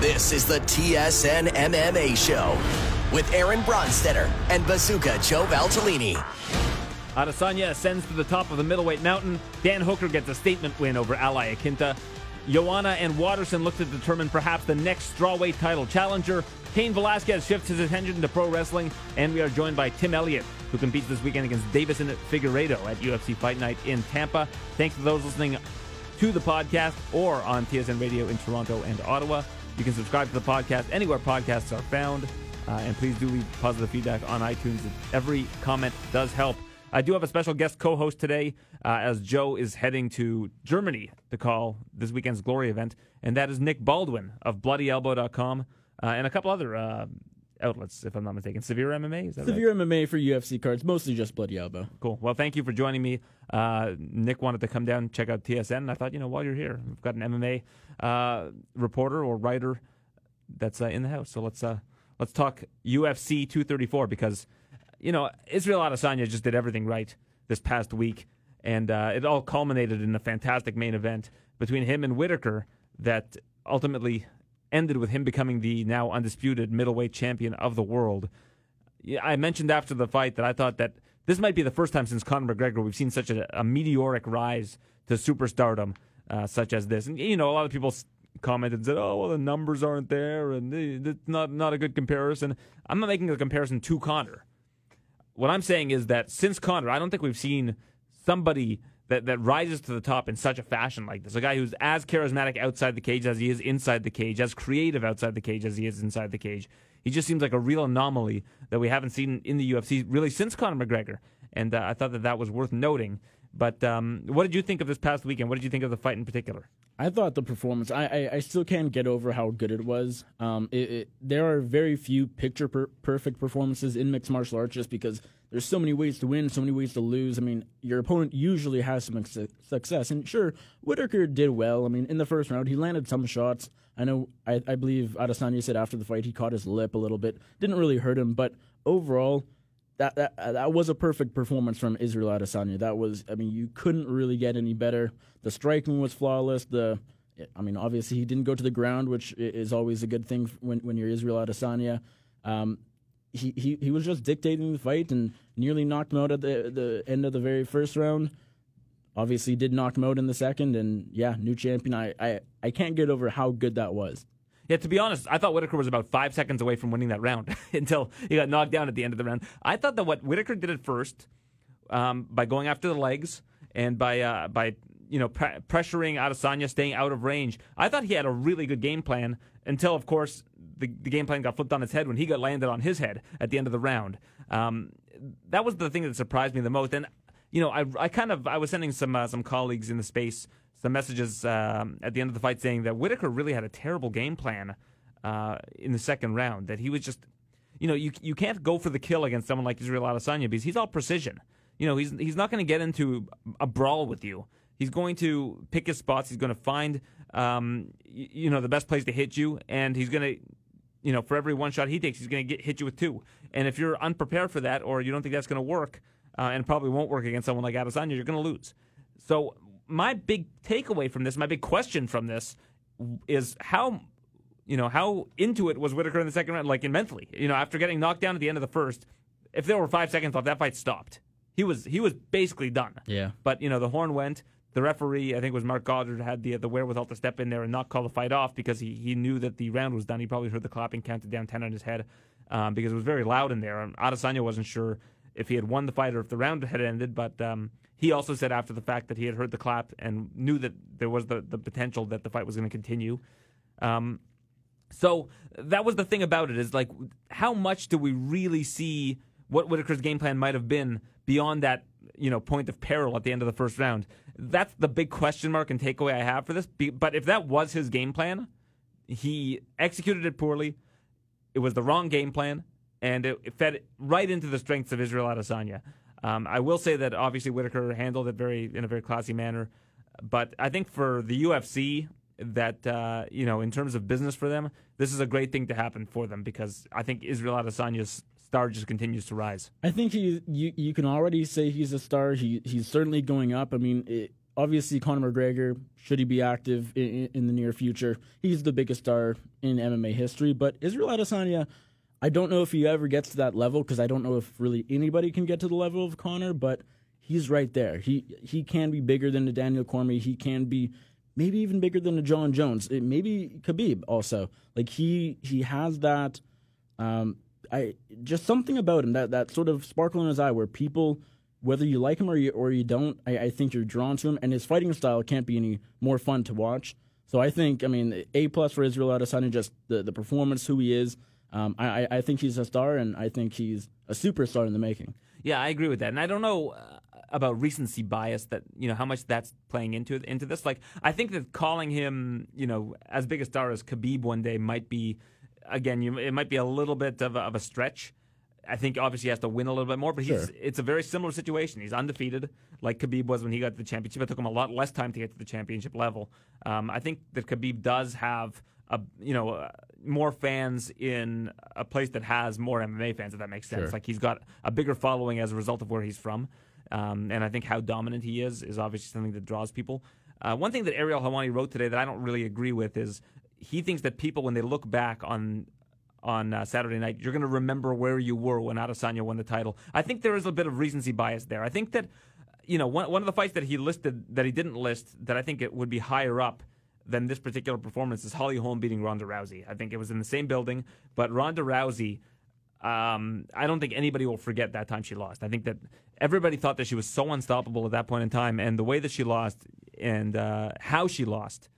This is the TSN MMA Show with Aaron Bronsteter and Bazooka Joe Valtellini. Adesanya ascends to the top of the middleweight mountain. Dan Hooker gets a statement win over Al Iaquinta. Joanna and Waterson look to determine perhaps the next strawweight title challenger. Cain Velasquez shifts his attention to pro wrestling, and we are joined by Tim Elliott, who competes this weekend against Deiveson Figueiredo at UFC Fight Night in Tampa. Thanks to those listening to the podcast or on TSN Radio in Toronto and Ottawa. You can subscribe to the podcast anywhere podcasts are found. Uh, and please do leave positive feedback on iTunes. Every comment does help. I do have a special guest co host today uh, as Joe is heading to Germany to call this weekend's Glory event, and that is Nick Baldwin of BloodyElbow.com uh, and a couple other uh, outlets, if I'm not mistaken. Severe MMA? Is that Severe right? MMA for UFC cards, mostly just Bloody Elbow. Cool. Well, thank you for joining me. Uh, Nick wanted to come down and check out TSN, and I thought, you know, while you're here, we've got an MMA reporter or writer that's uh, in the house. So let's uh, let's talk UFC 234 because, you know, Israel Adesanya just did everything right this past week, and uh, it all culminated in a fantastic main event between him and Whittaker that ultimately ended with him becoming the now undisputed middleweight champion of the world. I mentioned after the fight that I thought that this might be the first time since Conor McGregor we've seen such a, a meteoric rise to superstardom uh, such as this. And you know, a lot of people commented and said, "Oh, well, the numbers aren't there, and it's not not a good comparison." I'm not making a comparison to Conor. What I'm saying is that since Conor, I don't think we've seen somebody that, that rises to the top in such a fashion like this. A guy who's as charismatic outside the cage as he is inside the cage, as creative outside the cage as he is inside the cage. He just seems like a real anomaly that we haven't seen in the UFC really since Conor McGregor. And uh, I thought that that was worth noting. But um, what did you think of this past weekend? What did you think of the fight in particular? I thought the performance. I I, I still can't get over how good it was. Um, it, it, there are very few picture per- perfect performances in mixed martial arts, just because there's so many ways to win, so many ways to lose. I mean, your opponent usually has some su- success, and sure, Whittaker did well. I mean, in the first round, he landed some shots. I know. I, I believe Adesanya said after the fight he caught his lip a little bit. Didn't really hurt him, but overall that that that was a perfect performance from Israel Adesanya. That was, I mean, you couldn't really get any better. The striking was flawless. The, I mean, obviously he didn't go to the ground, which is always a good thing when when you're Israel Adesanya. Um, he, he he was just dictating the fight and nearly knocked him out at the the end of the very first round. Obviously, did knock him out in the second, and yeah, new champion. I I, I can't get over how good that was. Yeah, to be honest, I thought Whittaker was about five seconds away from winning that round until he got knocked down at the end of the round. I thought that what Whittaker did at first um, by going after the legs and by uh, by you know pre- pressuring Adesanya, staying out of range. I thought he had a really good game plan until, of course, the, the game plan got flipped on its head when he got landed on his head at the end of the round. Um, that was the thing that surprised me the most. And you know, I, I kind of I was sending some uh, some colleagues in the space some messages um, at the end of the fight saying that Whittaker really had a terrible game plan uh, in the second round. That he was just, you know, you you can't go for the kill against someone like Israel Adesanya because he's all precision. You know, he's he's not going to get into a brawl with you. He's going to pick his spots. He's going to find, um, you, you know, the best place to hit you, and he's going to, you know, for every one shot he takes, he's going to get hit you with two. And if you're unprepared for that, or you don't think that's going to work, uh, and probably won't work against someone like Adesanya, you're going to lose. So my big takeaway from this, my big question from this, is how you know how into it was Whittaker in the second round, like in mentally. You know, after getting knocked down at the end of the first, if there were five seconds left, that fight stopped. He was he was basically done. Yeah. But you know, the horn went. The referee, I think it was Marc Goddard, had the the wherewithal to step in there and not call the fight off because he, he knew that the round was done. He probably heard the clapping counted down ten on his head um, because it was very loud in there. And Adesanya wasn't sure if he had won the fight or if the round had ended, but um, he also said after the fact that he had heard the clap and knew that there was the, the potential that the fight was going to continue. Um, so that was the thing about it is like, how much do we really see what Whittaker's game plan might have been beyond that, you know, point of peril at the end of the first round? That's the big question mark and takeaway I have for this. But if that was his game plan, he executed it poorly. It was the wrong game plan, and it, fed right into the strengths of Israel Adesanya. Um, I will say that obviously Whittaker handled it very in a very classy manner, but I think for the UFC that uh, you know in terms of business for them, this is a great thing to happen for them because I think Israel Adesanya's star just continues to rise. I think he you you can already say he's a star. He he's certainly going up. I mean, it, obviously Conor McGregor, should he be active in, in, the near future, he's the biggest star in MMA history. But Israel Adesanya, I don't know if he ever gets to that level because I don't know if really anybody can get to the level of Conor, but he's right there. He he can be bigger than the Daniel Cormier. He can be maybe even bigger than the Jon Jones. It, maybe Khabib also. Like he he has that. Um, I just something about him that that sort of sparkle in his eye where people whether you like him or you or you don't, I, I, think you're drawn to him, and his fighting style can't be any more fun to watch. So I think, I mean, A plus for Israel Adesanya, just the the performance, who he is. Um, I I think he's a star, and I think he's a superstar in the making. Yeah, I agree with that, and I don't know. Uh, about recency bias that you know how much that's playing into into this like I think that calling him you know as big a star as Khabib one day might be again you it might be a little bit of a, of a stretch I think obviously he has to win a little bit more, but he's sure. it's a very similar situation. He's undefeated, like Khabib was when he got the championship. It took him a lot less time to get to the championship level. Um, I think that Khabib does have a you know uh, more fans in a place that has more MMA fans. If that makes sense, sure. like he's got a bigger following as a result of where he's from, um, and I think how dominant he is is obviously something that draws people. Uh, one thing that Ariel Helwani wrote today that I don't really agree with is he thinks that people, when they look back on on uh, Saturday night, you're going to remember where you were when Adesanya won the title. I think there is a bit of recency bias there. I think that, you know, one, one of the fights that he listed that he didn't list that I think it would be higher up than this particular performance is Holly Holm beating Ronda Rousey. I think it was in the same building, but Ronda Rousey, um, I don't think anybody will forget that time she lost. I think that everybody thought that she was so unstoppable at that point in time, and the way that she lost and uh, how she lost,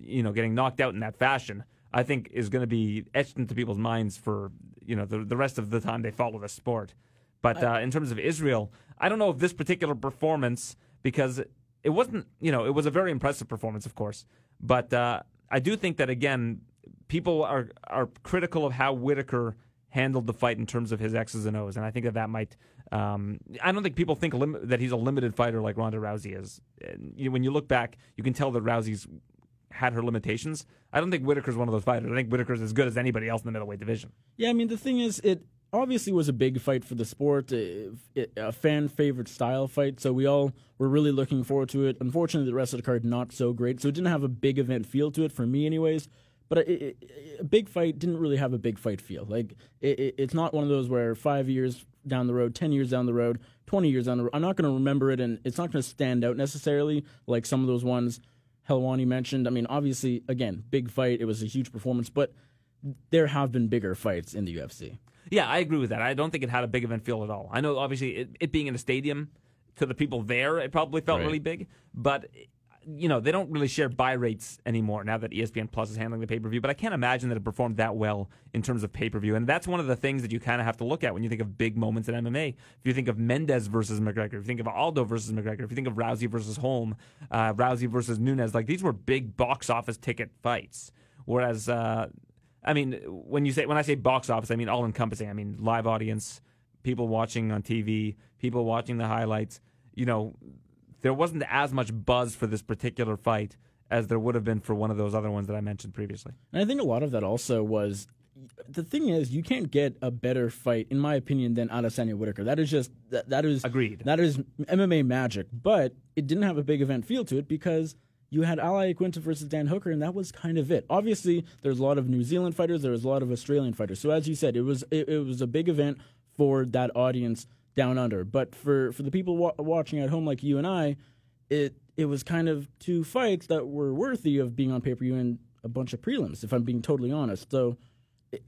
you know, getting knocked out in that fashion I think is going to be etched into people's minds for you know the the rest of the time they follow the sport. But uh, in terms of Israel, I don't know if this particular performance because it wasn't you know it was a very impressive performance, of course, but uh, I do think that again people are are critical of how Whittaker handled the fight in terms of his X's and O's, and I think that that might. Um, I don't think people think lim- that he's a limited fighter like Ronda Rousey is. You when you look back, you can tell that Rousey's had her limitations. I don't think Whittaker's one of those fighters. I think Whittaker's as good as anybody else in the middleweight division. Yeah, I mean the thing is, it obviously was a big fight for the sport, uh, a, a fan favorite style fight. So we all were really looking forward to it. Unfortunately, the rest of the card not so great, so it didn't have a big event feel to it for me, anyways. But a, a big fight didn't really have a big fight feel. Like it, it's not one of those where five years down the road, ten years down the road, twenty years down the road, I'm not going to remember it, and it's not going to stand out necessarily like some of those ones Helwani mentioned. I mean, obviously, again, big fight. It was a huge performance, but there have been bigger fights in the UFC. Yeah, I agree with that. I don't think it had a big event feel at all. I know, obviously, it, it being in a stadium to the people there, it probably felt right. really big, but you know, they don't really share buy rates anymore now that ESPN Plus is handling the pay per view. But I can't imagine that it performed that well in terms of pay per view. And that's one of the things that you kind of have to look at when you think of big moments in MMA. If you think of Mendes versus McGregor, if you think of Aldo versus McGregor, if you think of Rousey versus Holm, uh, Rousey versus Nunes, like these were big box office ticket fights. Whereas, uh, I mean, when you say when I say box office, I mean all encompassing. I mean live audience, people watching on TV, people watching the highlights. You know, there wasn't as much buzz for this particular fight as there would have been for one of those other ones that I mentioned previously. And I think a lot of that also was the thing is you can't get a better fight in my opinion than Adesanya Whittaker. That is just that, that is agreed. That is MMA magic, but it didn't have a big event feel to it because you had Al Iaquinta versus Dan Hooker, and that was kind of it. Obviously, there's a lot of New Zealand fighters, there was a lot of Australian fighters. So as you said, it was it, it was a big event for that audience down under. But for for the people wa- watching at home like you and I, it it was kind of two fights that were worthy of being on pay per view and a bunch of prelims. If I'm being totally honest, so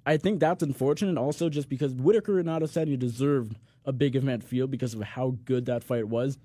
I think that's unfortunate. Also, just because Whittaker and Adesanya deserved a big event feel because of how good that fight was,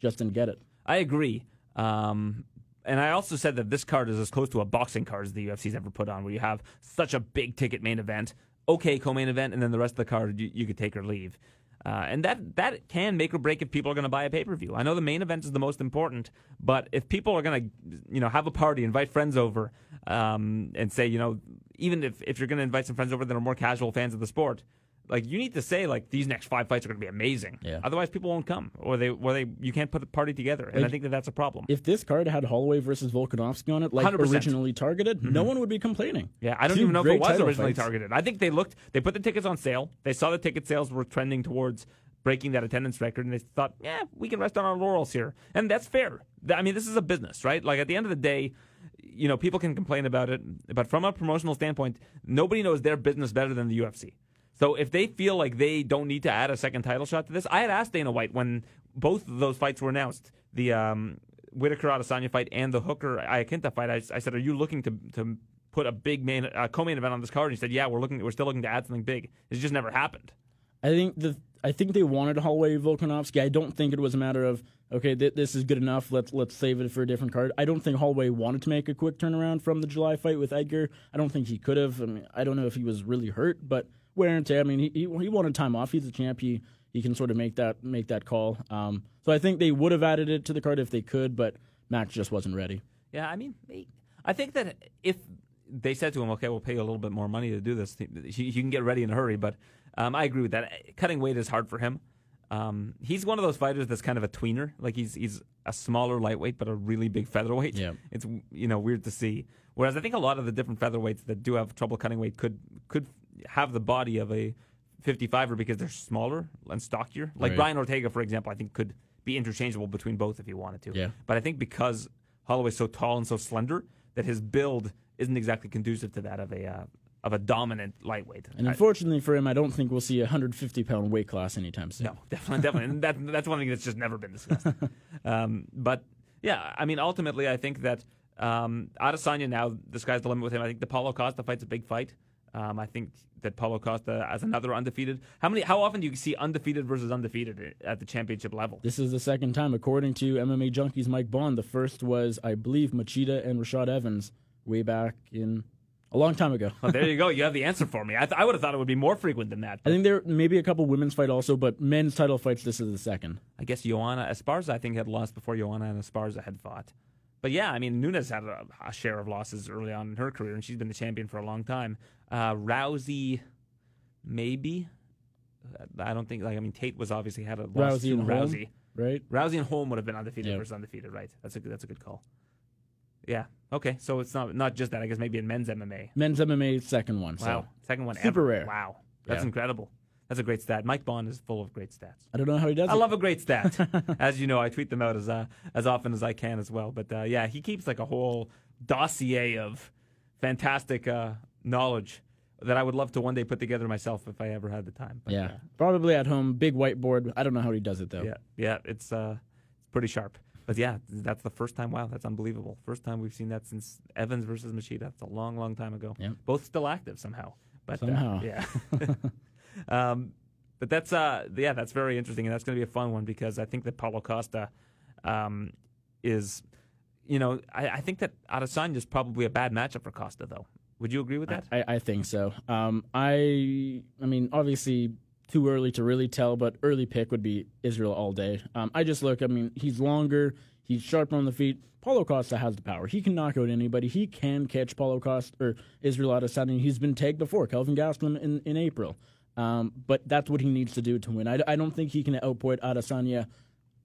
just didn't get it. I agree. Um, and I also said that this card is as close to a boxing card as the UFC's ever put on, where you have such a big ticket main event, okay co-main event, and then the rest of the card you, you could take or leave. Uh, and that that can make or break if people are going to buy a pay per view. I know the main event is the most important, but if people are going to, you know, have a party, invite friends over, um, and say, you know, even if, if you're going to invite some friends over that are more casual fans of the sport, like you need to say like these next five fights are going to be amazing. Yeah. Otherwise, people won't come, or they, or they, you can't put the party together. And like, I think that that's a problem. If this card had Holloway versus Volkanovski on it, like 100%. originally targeted, mm-hmm. no one would be complaining. Yeah, I don't Two even know if it was originally fights. targeted. I think they looked, they put the tickets on sale. They saw the ticket sales were trending towards breaking that attendance record, and they thought, yeah, we can rest on our laurels here, and that's fair. I mean, this is a business, right? Like at the end of the day, you know, people can complain about it, but from a promotional standpoint, nobody knows their business better than the UFC. So if they feel like they don't need to add a second title shot to this, I had asked Dana White when both of those fights were announced, the um, Whittaker Adesanya fight and the Hooker Iaquinta fight. I, I, said, are you looking to to put a big main uh, co-main event on this card? And he said, yeah, we're looking, we're still looking to add something big. It just never happened. I think the I think they wanted Holloway Volkanovski. I don't think it was a matter of okay, th- this is good enough. Let's let's save it for a different card. I don't think Holloway wanted to make a quick turnaround from the July fight with Edgar. I don't think he could have. I mean, I don't know if he was really hurt, but wear and tear. I mean, he he, he wanted time off. He's a champ. He he can sort of make that make that call. Um, so I think they would have added it to the card if they could, but Max just wasn't ready. Yeah, I mean, I think that if they said to him, "Okay, we'll pay you a little bit more money to do this. You can get ready in a hurry." But um, I agree with that. Cutting weight is hard for him. Um, he's one of those fighters that's kind of a tweener. Like he's he's a smaller lightweight, but a really big featherweight. Yeah. it's you know weird to see. Whereas I think a lot of the different featherweights that do have trouble cutting weight could could have the body of a 55er because they're smaller and stockier. Like Right. Brian Ortega, for example, I think could be interchangeable between both if he wanted to. Yeah. But I think because Holloway's so tall and so slender that his build isn't exactly conducive to that of a uh, of a dominant lightweight. And unfortunately for him, I don't think we'll see a 150 pound weight class anytime soon. no, definitely, definitely, and that that's one thing that's just never been discussed. um, but yeah, I mean, ultimately, I think that um, Adesanya now the sky's the limit with him. I think the Paulo Costa fight's a big fight. Um, I think that Paulo Costa as another undefeated. How many? How often do you see undefeated versus undefeated at the championship level? This is the second time, according to MMA Junkies Mike Bohn. The first was, I believe, Machida and Rashad Evans way back in a long time ago. Well, there you go. You have the answer for me. I, th- I would have thought it would be more frequent than that. I think there may be a couple women's fight also, but men's title fights. This is the second. I guess Joanna Esparza, I think, had lost before Joanna and Esparza had fought. But yeah, I mean, Nunes had a, a share of losses early on in her career, and she's been the champion for a long time. Uh, Rousey, maybe. I don't think. Like, I mean, Tate was obviously had a loss Rousey to? Rousey. Right? Rousey and Holm would have been undefeated Yeah. versus undefeated, right? That's a good, that's a good call. Yeah. Okay. So it's not not just that. I guess maybe in men's MMA. Men's MMA second one. Wow. So Second one super ever. rare. Wow. That's Yeah. incredible. That's a great stat. Mike Bohn is full of great stats. I don't know how he does it. I it. love a great stat. as you know, I tweet them out as uh, as often as I can as well. But uh, yeah, he keeps like a whole dossier of fantastic uh, knowledge that I would love to one day put together myself if I ever had the time. But, yeah, uh, probably at home, big whiteboard. I don't know how he does it though. yeah, yeah, it's uh, it's pretty sharp. But yeah, that's the first time. Wow, that's unbelievable. First time we've seen that since Evans versus Machida. That's a long, long time ago. Yeah. Both still active somehow. But uh, Somehow. yeah. um, but that's uh, yeah, that's very interesting, and that's going to be a fun one because I think that Paulo Costa um, is, you know, I, I think that Adesanya is probably a bad matchup for Costa, though. Would you agree with that? I, I think so. Um, I I mean, obviously too early to really tell, but early pick would be Israel all day. Um, I just look. I mean, he's longer. He's sharp on the feet. Paulo Costa has the power. He can knock out anybody. He can catch Paulo Costa or Israel Adesanya. He's been tagged before, Kelvin Gastelum in, in April. Um, but that's what he needs to do to win. I, I don't think he can outpoint Adesanya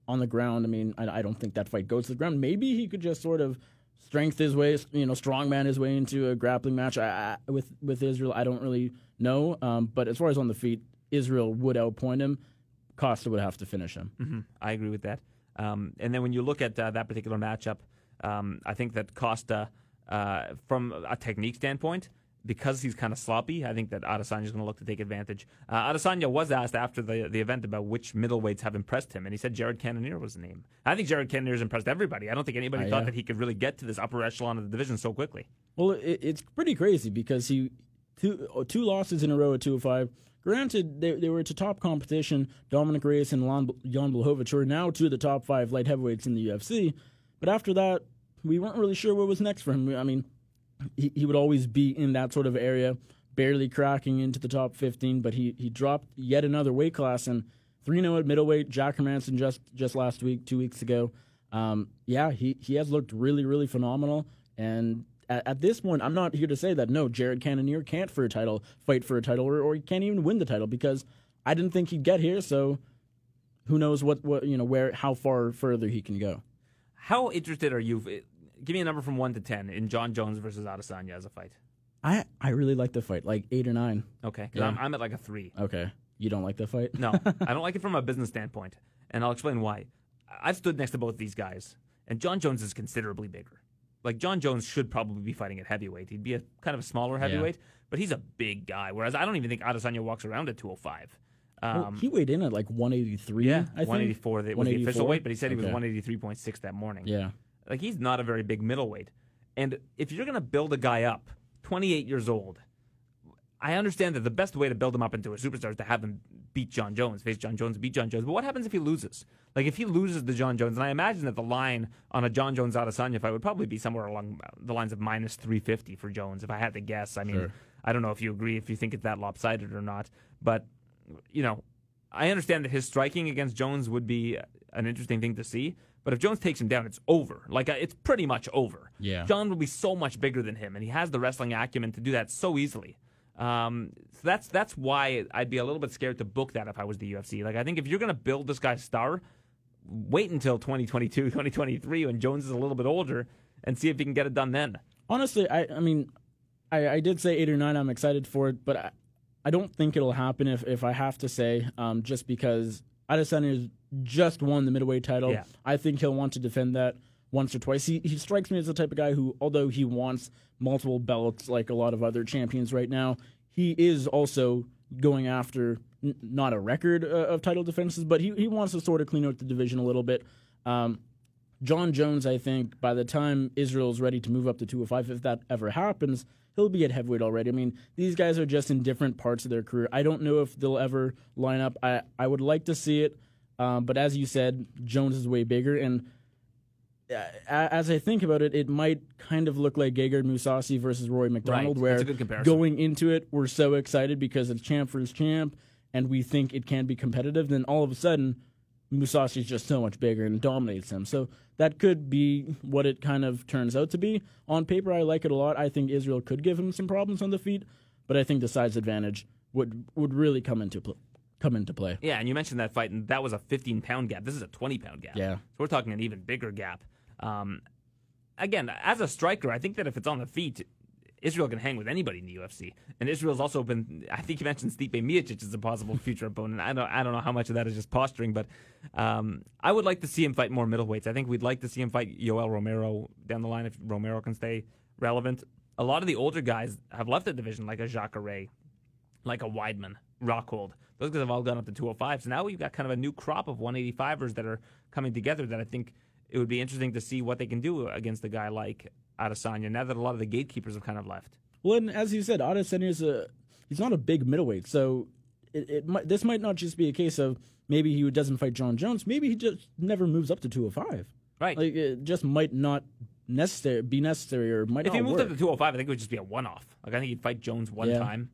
on the ground. I mean, I, I don't think that fight goes to the ground. Maybe he could just sort of strength his way, you know, strongman his way into a grappling match I, I, with with Israel. I don't really know, um, but as far as on the feet, Israel would outpoint him. Costa would have to finish him. hmm I agree with that. Um, and then when you look at uh, that particular matchup, um, I think that Costa, uh, from a technique standpoint, because he's kind of sloppy, I think that Adesanya is going to look to take advantage. Uh, Adesanya was asked after the the event about which middleweights have impressed him, and he said Jared Cannonier was the name. I think Jared Cannonier has impressed everybody. I don't think anybody Uh, thought yeah. that he could really get to this upper echelon of the division so quickly. Well, it, it's pretty crazy because he two two losses in a row at 205. Granted, they, they were to top competition. Dominick Reyes and Lon- Jan Blachowicz who are now two of the top five light heavyweights in the UFC. But after that, we weren't really sure what was next for him. I mean, he, he would always be in that sort of area, barely cracking into the top 15. But he, he dropped yet another weight class and 3 0 at middleweight. Jack Hermansson just, just last week, two weeks ago. Um, yeah, he, he has looked really, really phenomenal. And at, at this point, I'm not here to say that no, Jared Cannonier can't for a title, fight for a title, or, or he can't even win the title because I didn't think he'd get here. So who knows what, what you know where how far further he can go. How interested are you? Give me a number from one to ten in Jon Jones versus Adesanya as a fight. I, I really like the fight, like eight or nine. Okay, 'Cause Yeah. I'm, I'm at like a three. Okay. You don't like the fight? No, I don't like it from a business standpoint, and I'll explain why. I've stood next to both these guys, and Jon Jones is considerably bigger. Like Jon Jones should probably be fighting at heavyweight. He'd be a kind of a smaller heavyweight, but he's a big guy. Whereas I don't even think Adesanya walks around at 205. Well, Um, he weighed in at like 183. yeah, I think. 184 that was the official 184? weight, but he said he was Okay. 183.6 that morning. Yeah. Like he's not a very big middleweight. And if you're going to build a guy up, 28 years old, I understand that the best way to build him up into a superstar is to have him beat Jon Jones, face Jon Jones, beat Jon Jones. But what happens if he loses? Like if he loses to Jon Jones, and I imagine that the line on a Jon Jones Adesanya fight would probably be somewhere along the lines of minus 350 for Jones, if I had to guess. I mean, Sure. I don't know if you agree, if you think it's that lopsided or not, but you know, I understand that his striking against Jones would be an interesting thing to see. But if Jones takes him down, it's over. Like uh, it's pretty much over. Yeah. Jon will be so much bigger than him, and he has the wrestling acumen to do that so easily. Um, so that's that's why I'd be a little bit scared to book that if I was the UFC. Like I think if you're going to build this guy's star, wait until 2022, 2023 when Jones is a little bit older and see if he can get it done then. Honestly, I I mean, I, I did say eight or nine. I'm excited for it, but I, I don't think it'll happen if, if I have to say, um, just because Adesanya has just won the middleweight title. Yeah. I think he'll want to defend that once or twice. He he strikes me as the type of guy who, although he wants multiple belts like a lot of other champions right now, he is also going after n- not a record uh, of title defenses, but he he wants to sort of clean out the division a little bit. Um, Jon Jones, I think, by the time Israel's ready to move up to 205, if that ever happens, he'll be at heavyweight already. I mean, these guys are just in different parts of their career. I don't know if they'll ever line up. I, I would like to see it, um, but as you said, Jones is way bigger. And uh, as I think about it, it might kind of look like Gegard Mousasi versus Rory MacDonald, Right. where That's a good comparison. going into it, we're so excited because it's champ versus champ, and we think it can be competitive. Then all of a sudden, Mousasi's just so much bigger and dominates him. So that could be what it kind of turns out to be. On paper, I like it a lot. I think Israel could give him some problems on the feet, but I think the size advantage would would really come into pl- come into play. Yeah, and you mentioned that fight, and that was a 15 pound gap. This is a 20 pound gap. Yeah. So we're talking an even bigger gap. Um, again, as a striker, I think that if it's on the feet, Israel can hang with anybody in the UFC. And Israel's also been, I think you mentioned Stipe Miocic as a possible future opponent. I don't, I don't know how much of that is just posturing, but um, I would like to see him fight more middleweights. I think we'd like to see him fight Yoel Romero down the line if Romero can stay relevant. A lot of the older guys have left the division, like a Jacare, like a Weidman, Rockhold. Those guys have all gone up to 205. So now we've got kind of a new crop of 185ers that are coming together that I think it would be interesting to see what they can do against a guy like Adesanya now that a lot of the gatekeepers have kind of left. Well, and as you said, Adesanya is a he's not a big middleweight, so it, it might, this might not just be a case of maybe he doesn't fight Jon Jones. Maybe he just never moves up to 205. Right. Like it just might not necessary be necessary or might if not he moved work. up to 205, I think it would just be a one off. Like I think he'd fight Jones one Yeah. time,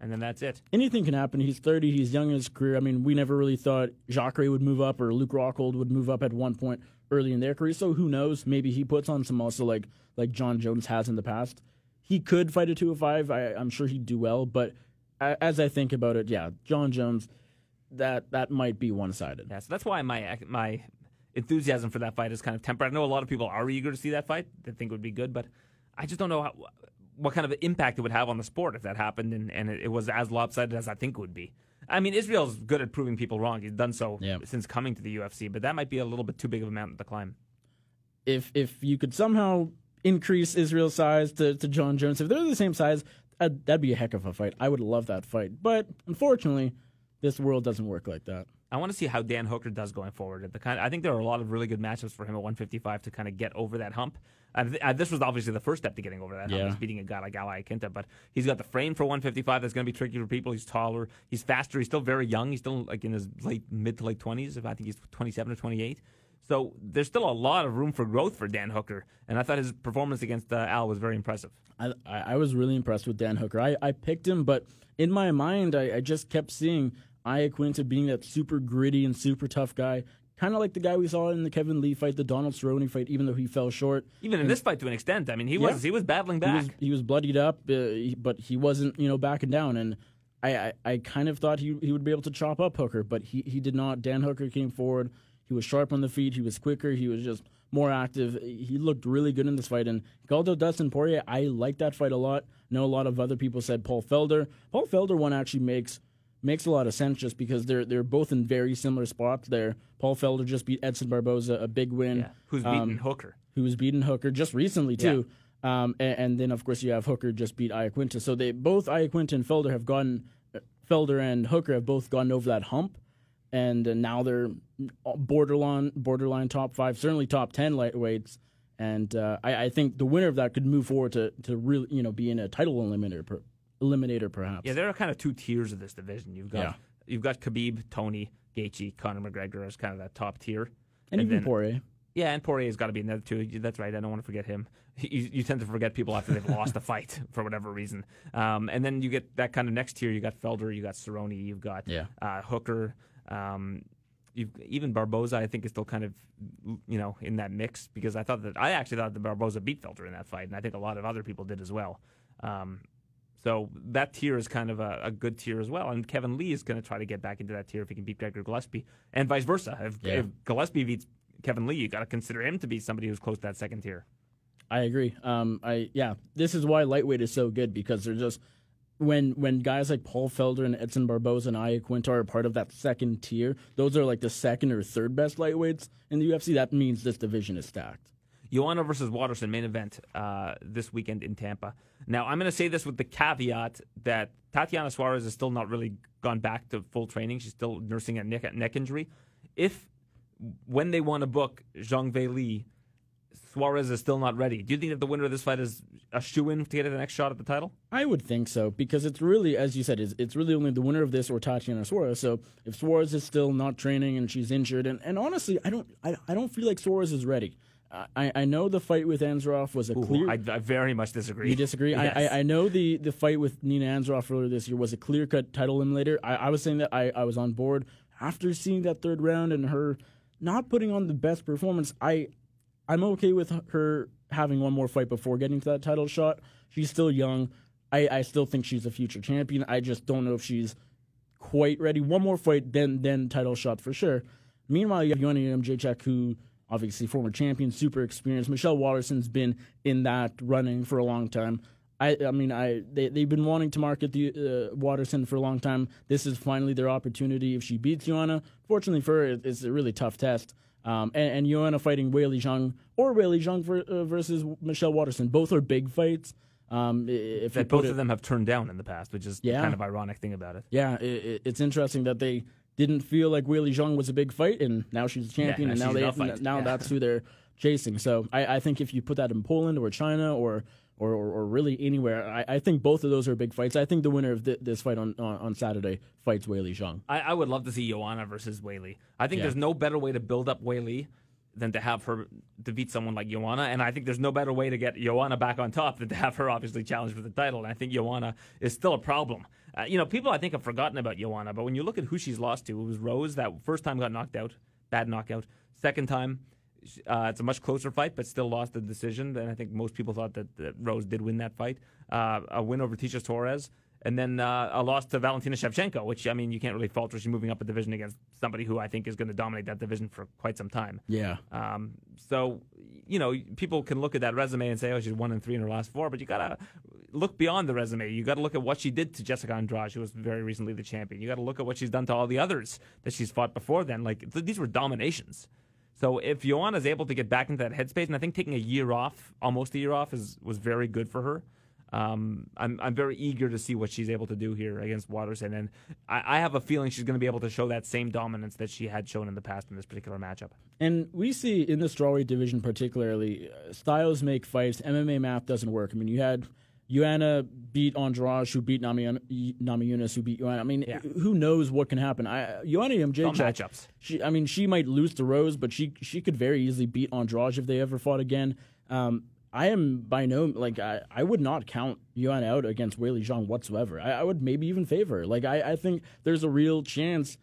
and then that's it. anything can happen. He's 30. He's young in his career. I mean, we never really thought Jacare would move up or Luke Rockhold would move up at one point early in their career. So who knows? Maybe he puts on some muscle like like Jon Jones has in the past. He could fight a 205. I, I'm sure he'd do well. But as I think about it, yeah, Jon Jones, that that might be one sided. Yeah, so that's why my my enthusiasm for that fight is kind of tempered. I know a lot of people are eager to see that fight; they think it would be good, but I just don't know how, what kind of impact it would have on the sport if that happened and, and it was as lopsided as I think it would be. I mean, Israel's good at proving people wrong; he's done so Yeah. since coming to the UFC, but that might be a little bit too big of a mountain to climb. If if you could somehow increase Israel's size to, to Jon Jones, if they're the same size, that'd, that'd be a heck of a fight. I would love that fight. But unfortunately, this world doesn't work like that. I want to see how Dan Hooker does going forward. At the kind, I think there are a lot of really good matchups for him at 155 to kind of get over that hump. Th- uh, this was obviously the first step to getting over that Yeah. is beating a guy like Al Iaquinta. But he's got the frame for 155. That's going to be tricky for people. He's taller. He's faster. He's still very young. He's still like in his late mid to late 20s. If I think he's 27 or 28. So there's still a lot of room for growth for Dan Hooker. And I thought his performance against uh, Al was very impressive. I, I I was really impressed with Dan Hooker. I, I picked him, but in my mind, I, I just kept seeing Iaquinta being that super gritty and super tough guy, kind of like the guy we saw in the Kevin Lee fight, the Donald Cerrone fight, even though he fell short. Even in this fight, to an extent, I mean, he was Yeah. he was battling He back. was he was bloodied up, uh, he- but he wasn't you know backing down. And I, I, I kind of thought he he would be able to chop up Hooker, but he, he did not. Dan Hooker came forward. He was sharp on the feet. He was quicker. He was just more active. He looked really good in this fight. And Galdo Dustin Poirier, I like that fight a lot. know a lot of other people said Paul Felder. Paul Felder one actually makes makes a lot of sense just because they're they're both in very similar spots. There, Paul Felder just beat Edson Barboza, a big win. Yeah. Who's beaten um, Hooker? who was beaten Hooker just recently too. Um, and, and then of course you have Hooker just beat Iaquinta. So they both Iaquinta and Felder have gone. Felder and Hooker have both gone over that hump, and uh, now they're borderline borderline top five, certainly top ten lightweights. And uh, I, I think the winner of that could move forward to, to really you know be in a title eliminator per, eliminator perhaps. Yeah, there are kind of two tiers of this division. You've got Yeah. you've got Khabib, Tony, Gaethje, Conor McGregor as kind of that top tier, and, even then- Poirier. Yeah, and Poirier's got to be another two. That's right. I don't want to forget him. You, you tend to forget people after they've lost a fight for whatever reason. Um, and then you get that kind of next tier. You got Felder, you got Cerrone, you've got Yeah. uh, Hooker. Um, you've even Barboza. I think is still kind of you know in that mix because I thought that I actually thought that Barboza beat Felder in that fight, and I think a lot of other people did as well. Um, so that tier is kind of a, a good tier as well. And Kevin Lee is going to try to get back into that tier if he can beat Gregor Gillespie, and vice versa. If, Yeah. if Gillespie beats Kevin Lee, you got to consider him to be somebody who's close to that second tier. I agree. Um, I yeah, this is why lightweight is so good because they're just when when guys like Paul Felder and Edson Barboza and Iaquinta are part of that second tier. Those are like the second or third best lightweights in the UFC. That means this division is stacked. Joanna versus Waterson main event uh, this weekend in Tampa. Now, I'm going to say this with the caveat that Tatiana Suarez has still not really gone back to full training. She's still nursing a neck, neck injury. If, when they want to book Zhang Weili, Suarez is still not ready, do you think that the winner of this fight is a shoe in to get the next shot at the title? I would think so because it's really, as you said, it's, it's really only the winner of this or Tatiana Suarez. So if Suarez is still not training and she's injured, and, and honestly, I don't I, I don't feel like Suarez is ready. I, I know the fight with Ansaroff was a Ooh, clear. I, I very much disagree. You disagree? Yes. I, I, I know the, the fight with Nina Ansaroff earlier this year was a clear cut title eliminator. I, I was saying that I, I was on board after seeing that third round and her not putting on the best performance. I I'm okay with her having one more fight before getting to that title shot. She's still young. I, I still think she's a future champion. I just don't know if she's quite ready. One more fight, then then title shot for sure. Meanwhile, you have Joanna Jedrzejczyk, who obviously former champion, super experienced. Michelle Waterson's been in that running for a long time. I, I mean, I they they've been wanting to market the uh, Waterson for a long time. This is finally their opportunity. If she beats Joanna, fortunately for her, it's a really tough test. Um, and, and Joanna fighting Weili Zhang or Weili Zhang for, uh, versus Michelle Waterson, both are big fights. Um, if that both it, of them have turned down in the past, which is the Yeah. kind of ironic thing about it. yeah, i i it's interesting that they didn't feel like Weili Zhang was a big fight, and now she's a champion, now and now they now Yeah. that's who they're chasing. So I, I think if you put that in Poland or China or or, or, or really anywhere, I, I think both of those are big fights. I think the winner of thi- this fight on, on on Saturday fights Weili Zhang. I, I would love to see Joanna versus Weili. I think Yeah. there's no better way to build up Weili than to have her defeat someone like Joanna, and I think there's no better way to get Joanna back on top than to have her obviously challenge for the title. And I think Joanna is still a problem. Uh, you know, people I think have forgotten about Joanna, but when you look at who she's lost to, it was Rose that first time got knocked out, bad knockout. Second time, uh, it's a much closer fight, but still lost the decision. And I think most people thought that, that Rose did win that fight. Uh, a win over Tecia Torres, and then uh, a loss to Valentina Shevchenko, which I mean you can't really falter. She's moving up a division against somebody who I think is going to dominate that division for quite some time. Yeah, Um, so you know, people can look at that resume and say, "Oh, she's one and three in her last four, but you gotta look beyond the resume. You got to look at what she did to Jessica Andrade, who was very recently the champion. You got to look at what she's done to all the others that she's fought before then. Like th- these were dominations. So if Joanna's able to get back into that headspace, and I think taking a year off, almost a year off, is was very good for her. Um, I'm I'm very eager to see what she's able to do here against Waterson, and I, I have a feeling she's going to be able to show that same dominance that she had shown in the past in this particular matchup. and we see in the strawweight division particularly, uh, styles make fights. MMA math doesn't work. I mean, you had. Joanna beat Andrade, who beat Nami- Namajunas, who beat Joanna. I mean, Yeah. who knows what can happen? I, Joanna Jedrzejczyk, matchups. She, I mean, she might lose to Rose, but she she could very easily beat Andrade if they ever fought again. Um, I am by no like I, I would not count Yuan out against Weili Zhang whatsoever. I, I would maybe even favor. Like I, I think there's a real chance,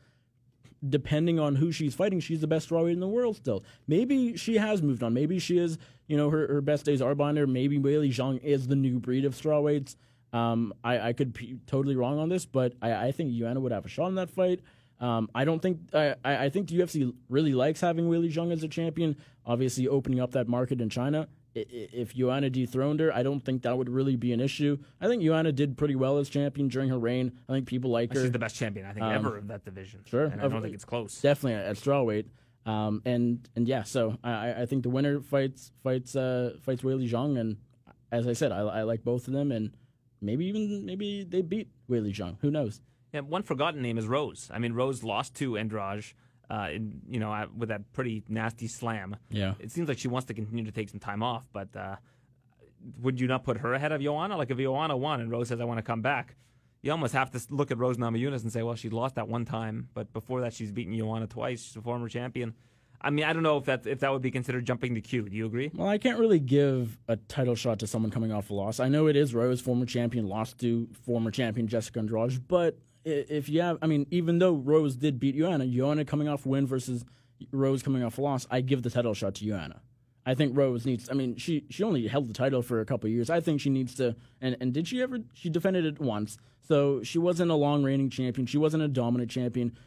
depending on who she's fighting, she's the best strawweight in the world still. Maybe she has moved on. Maybe she is, you know, her, her best days are behind her. Maybe Weili Zhang is the new breed of strawweights. Um, I, I could be totally wrong on this, but I, I think Joanna would have a shot in that fight. Um, I don't think I, I think the UFC really likes having Weili Zhang as a champion. Obviously, opening up that market in China. If Joanna dethroned her, I don't think that would really be an issue. I think Joanna did pretty well as champion during her reign. I think people like her. She's the best champion I think ever of that division. sure. and I Of- don't think it's close. definitely at strawweight. Um, and and yeah, so I, I think the winner fights fights uh, fights Weili Zhang, and as I said, I, I like both of them, and maybe even maybe they beat Weili Zhang. Who knows? Yeah, one forgotten name is Rose. I mean, Rose lost to Andrade, uh, in, you know, with that pretty nasty slam. Yeah. It seems like she wants to continue to take some time off, but uh, would you not put her ahead of Joanna? Like if Joanna won and Rose says, I want to come back, you almost have to look at Rose Namajunas and say, well, she lost that one time, but before that, she's beaten Joanna twice. She's a former champion. I mean, I don't know if that if that would be considered jumping the queue. Do you agree? Well, I can't really give a title shot to someone coming off a loss. I know it is Rose, former champion, lost to former champion Jessica Andrade, but if you have, I mean, even though Rose did beat Joanna, Joanna coming off win versus Rose coming off loss, I give the title shot to Joanna. I think Rose needs. I mean, she she only held the title for a couple of years. I think she needs to. And and did she ever? She defended it once, so she wasn't a long reigning champion. She wasn't a dominant champion.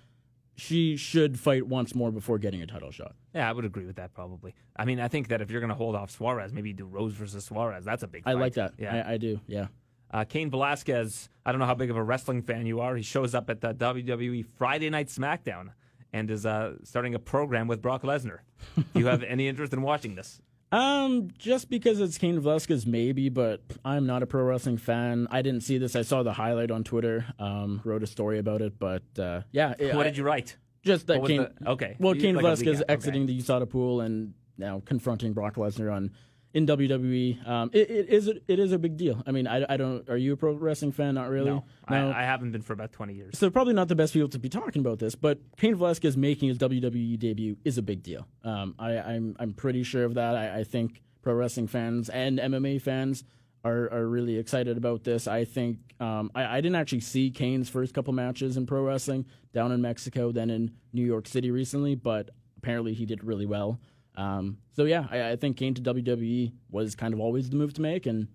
She should fight once more before getting a title shot. Yeah, I would agree with that probably. I mean, I think that if you're going to hold off Suarez, maybe do Rose versus Suarez. That's a big. I like that. Yeah. I, I do. Yeah. Uh, Cain Velasquez, I don't know how big of a wrestling fan you are. He shows up at the WWE Friday Night SmackDown and is uh, starting a program with Brock Lesnar. Do you have any interest in watching this? Um, just because it's Cain Velasquez, maybe, but I'm not a pro wrestling fan. I didn't see this. I saw the highlight on Twitter. Um, wrote a story about it, but uh, yeah. it- What I- did you write? Just that Cain. the- okay. Well, You- Cain like Velasquez okay. exiting the USADA pool and now confronting Brock Lesnar on in WWE. Um, it, it is a, it is a big deal. I mean, I, I don't. Are you a pro wrestling fan? Not really. No, I, I haven't been for about 20 years. So probably not the best people to be talking about this, but Cain Velasquez making his WWE debut is a big deal. Um, I, I'm I'm pretty sure of that. I, I think pro wrestling fans and MMA fans are, are really excited about this. I think um, I, I didn't actually see Cain's first couple matches in pro wrestling down in Mexico, then in New York City recently, but apparently he did really well. Um, so yeah, I, I think Cain to WWE was kind of always the move to make, and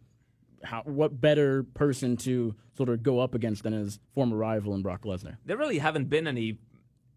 how what better person to sort of go up against than his former rival in Brock Lesnar? There really haven't been any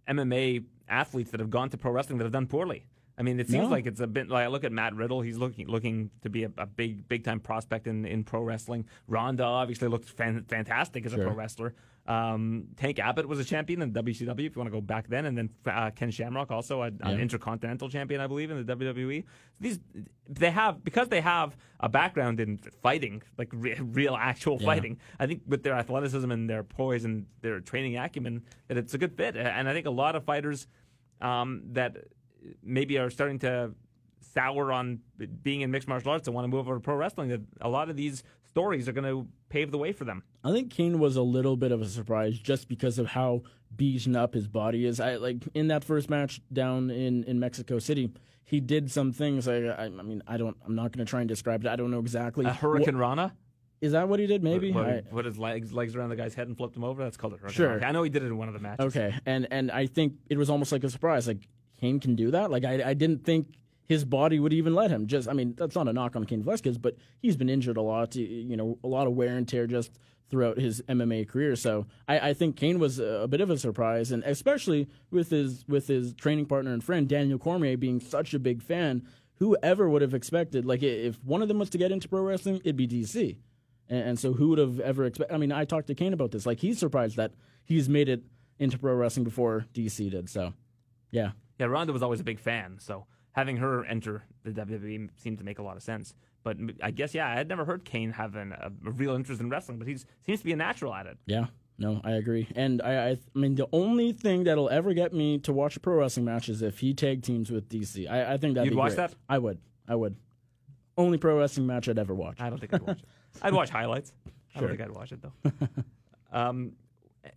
MMA athletes that have gone to pro wrestling that have done poorly. I mean, it seems No. like it's a bit like I look at Matt Riddle. He's looking looking to be a, a big big time prospect in, in pro wrestling. Ronda obviously looked fan, fantastic as a pro wrestler. Um, Tank Abbott was a champion in WCW if you want to go back then, and then uh, Ken Shamrock also an Yeah. intercontinental champion, I believe, in the WWE. These they have because they have a background in fighting, like re- real actual Yeah. fighting. I think with their athleticism and their poise and their training acumen, that it's a good fit. And I think a lot of fighters um, that maybe are starting to sour on being in mixed martial arts and want to move over to pro wrestling, that a lot of these stories are going to pave the way for them. I think Cain was a little bit of a surprise just because of how beaten up his body is. I like in that first match down in, in Mexico City, he did some things. I, I, I mean, I don't. I'm not going to try and describe it. I don't know exactly. A Hurricane What- Rana? is that what he did? Maybe. What, I- put his legs, legs around the guy's head and flipped him over? That's called a Sure. Rana. I know he did it in one of the matches. Okay, and and I think it was almost like a surprise. Like Cain can do that. Like I I didn't think his body would even let him. Just I mean that's not a knock on Cain Velasquez, but he's been injured a lot. You know, a lot of wear and tear just throughout his MMA career. So I, I think Cain was a bit of a surprise, and especially with his with his training partner and friend Daniel Cormier being such a big fan. Whoever would have expected? Like if one of them was to get into pro wrestling, it'd be DC. And, and so, who would have ever expected? I mean, I talked to Cain about this. Like, he's surprised that he's made it into pro wrestling before DC did. So, yeah, Yeah, Ronda was always a big fan, so having her enter the WWE seemed to make a lot of sense. But I guess, yeah, I had never heard Cain have an, a, a real interest in wrestling, but he seems to be a natural at it. yeah, no, I agree. And I, I, I mean, the only thing that'll ever get me to watch a pro wrestling match is if he tag teams with DC. I, I think that'd You'd be watch great. that? I would. I would. Only pro wrestling match I'd ever watch. I don't think I'd watch it. I'd watch highlights. I don't think I'd watch it though. um,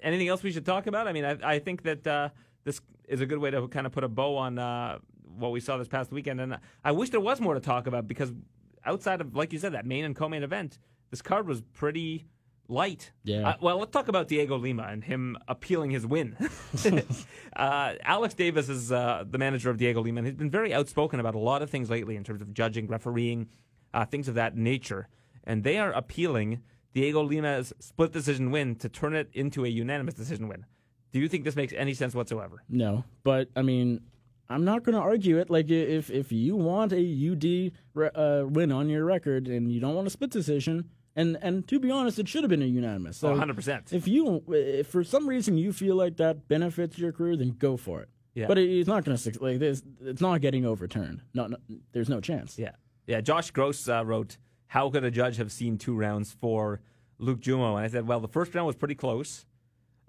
anything else we should talk about? I mean, I, I think that uh, this is a good way to kind of put a bow on uh, what we saw this past weekend, and I wish there was more to talk about because outside of, like you said, that main and co-main event, this card was pretty light. Yeah. Uh, well, let's talk about Diego Lima and him appealing his win. uh, Alex Davis is uh, the manager of Diego Lima, and he's been very outspoken about a lot of things lately in terms of judging, refereeing, uh, things of that nature. And they are appealing Diego Lima's split decision win to turn it into a unanimous decision win. Do you think this makes any sense whatsoever? No, but I mean, I'm not going to argue it. Like if if you want a UD re- uh, win on your record and you don't want a split decision, and and to be honest, it should have been a unanimous. So Oh, 100%. If you if for some reason you feel like that benefits your career, then go for it. Yeah. But it, it's not going to like this. It's not getting overturned. No, no, there's no chance. Yeah, yeah. Josh Gross uh, wrote, "How could a judge have seen two rounds for Luke Jumeau?" And I said, "Well, the first round was pretty close.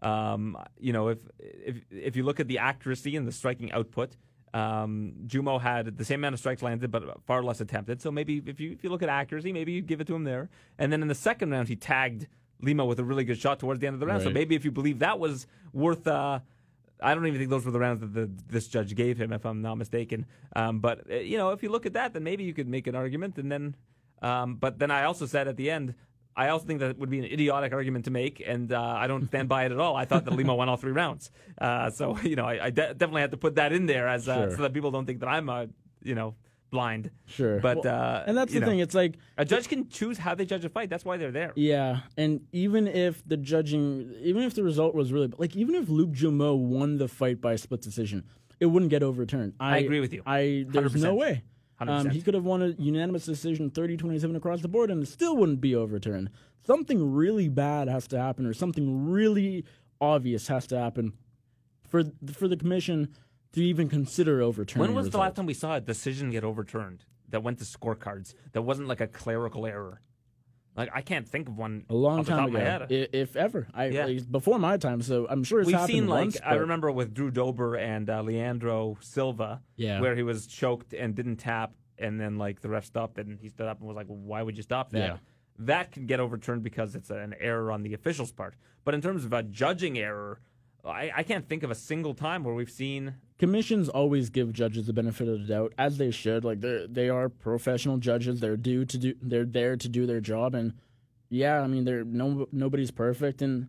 Um, you know, if if if you look at the accuracy and the striking output." Um, Jumeau had the same amount of strikes landed, but far less attempted. So maybe if you if you look at accuracy, maybe you give it to him there. And then in the second round, he tagged Lima with a really good shot towards the end of the round. So maybe if you believe that was worth uh, I don't even think those were the rounds that the, this judge gave him, if I'm not mistaken. Um, but uh, you know, if you look at that, then maybe you could make an argument. And then, um, but then I also said at the end, I also think that would be an idiotic argument to make, and uh, I don't stand by it at all. I thought that Lima won all three rounds, uh, so you know, I, I de- definitely had to put that in there as uh, Sure. so that people don't think that I'm, uh, you know, blind. Sure. But Well, uh, and that's the know, thing. It's like a judge can choose how they judge a fight. That's why they're there. Yeah, and even if the judging, even if the result was really like, even if Luke Jumeau won the fight by a split decision, it wouldn't get overturned. I, agree with you. I there's 100%. no way. Um, he could have won a unanimous decision, 30-27 across the board, and it still wouldn't be overturned. Something really bad has to happen, or something really obvious has to happen for for the commission to even consider overturning. When was the last time we saw a decision get overturned that went to scorecards that wasn't like a clerical error? Like I can't think of one A long time top ago, of my head. if ever. I Yeah. like, before my time, so I'm sure it's We've happened seen like once. I remember with Drew Dober and uh, Leandro Silva, Yeah. where he was choked and didn't tap, and then like the ref stopped and he stood up and was like, well, "Why would you stop that?" Yeah. That can get overturned because it's an error on the official's part. But in terms of a judging error, I, I can't think of a single time where we've seen. Commissions always give judges the benefit of the doubt, as they should. Like they they are professional judges. They're due to do. They're there to do their job. And yeah, I mean, they're no nobody's perfect, and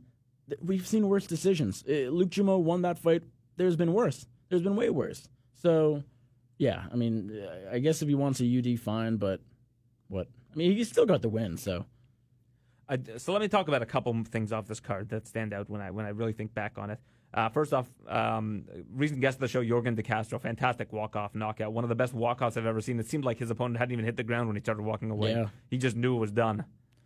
th- we've seen worse decisions. Uh, Luke Jumeau won that fight. There's been worse. There's been way worse. So yeah, I mean, I guess if he wants a UD, fine. But what? I mean, he still got the win. So Uh, so let me talk about a couple things off this card that stand out when I when I really think back on it. Uh, first off, um, recent guest of the show, Yorgan De Castro, fantastic walk off knockout, one of the best walkouts I've ever seen. It seemed like his opponent hadn't even hit the ground when he started walking away. Yeah. He just knew it was done.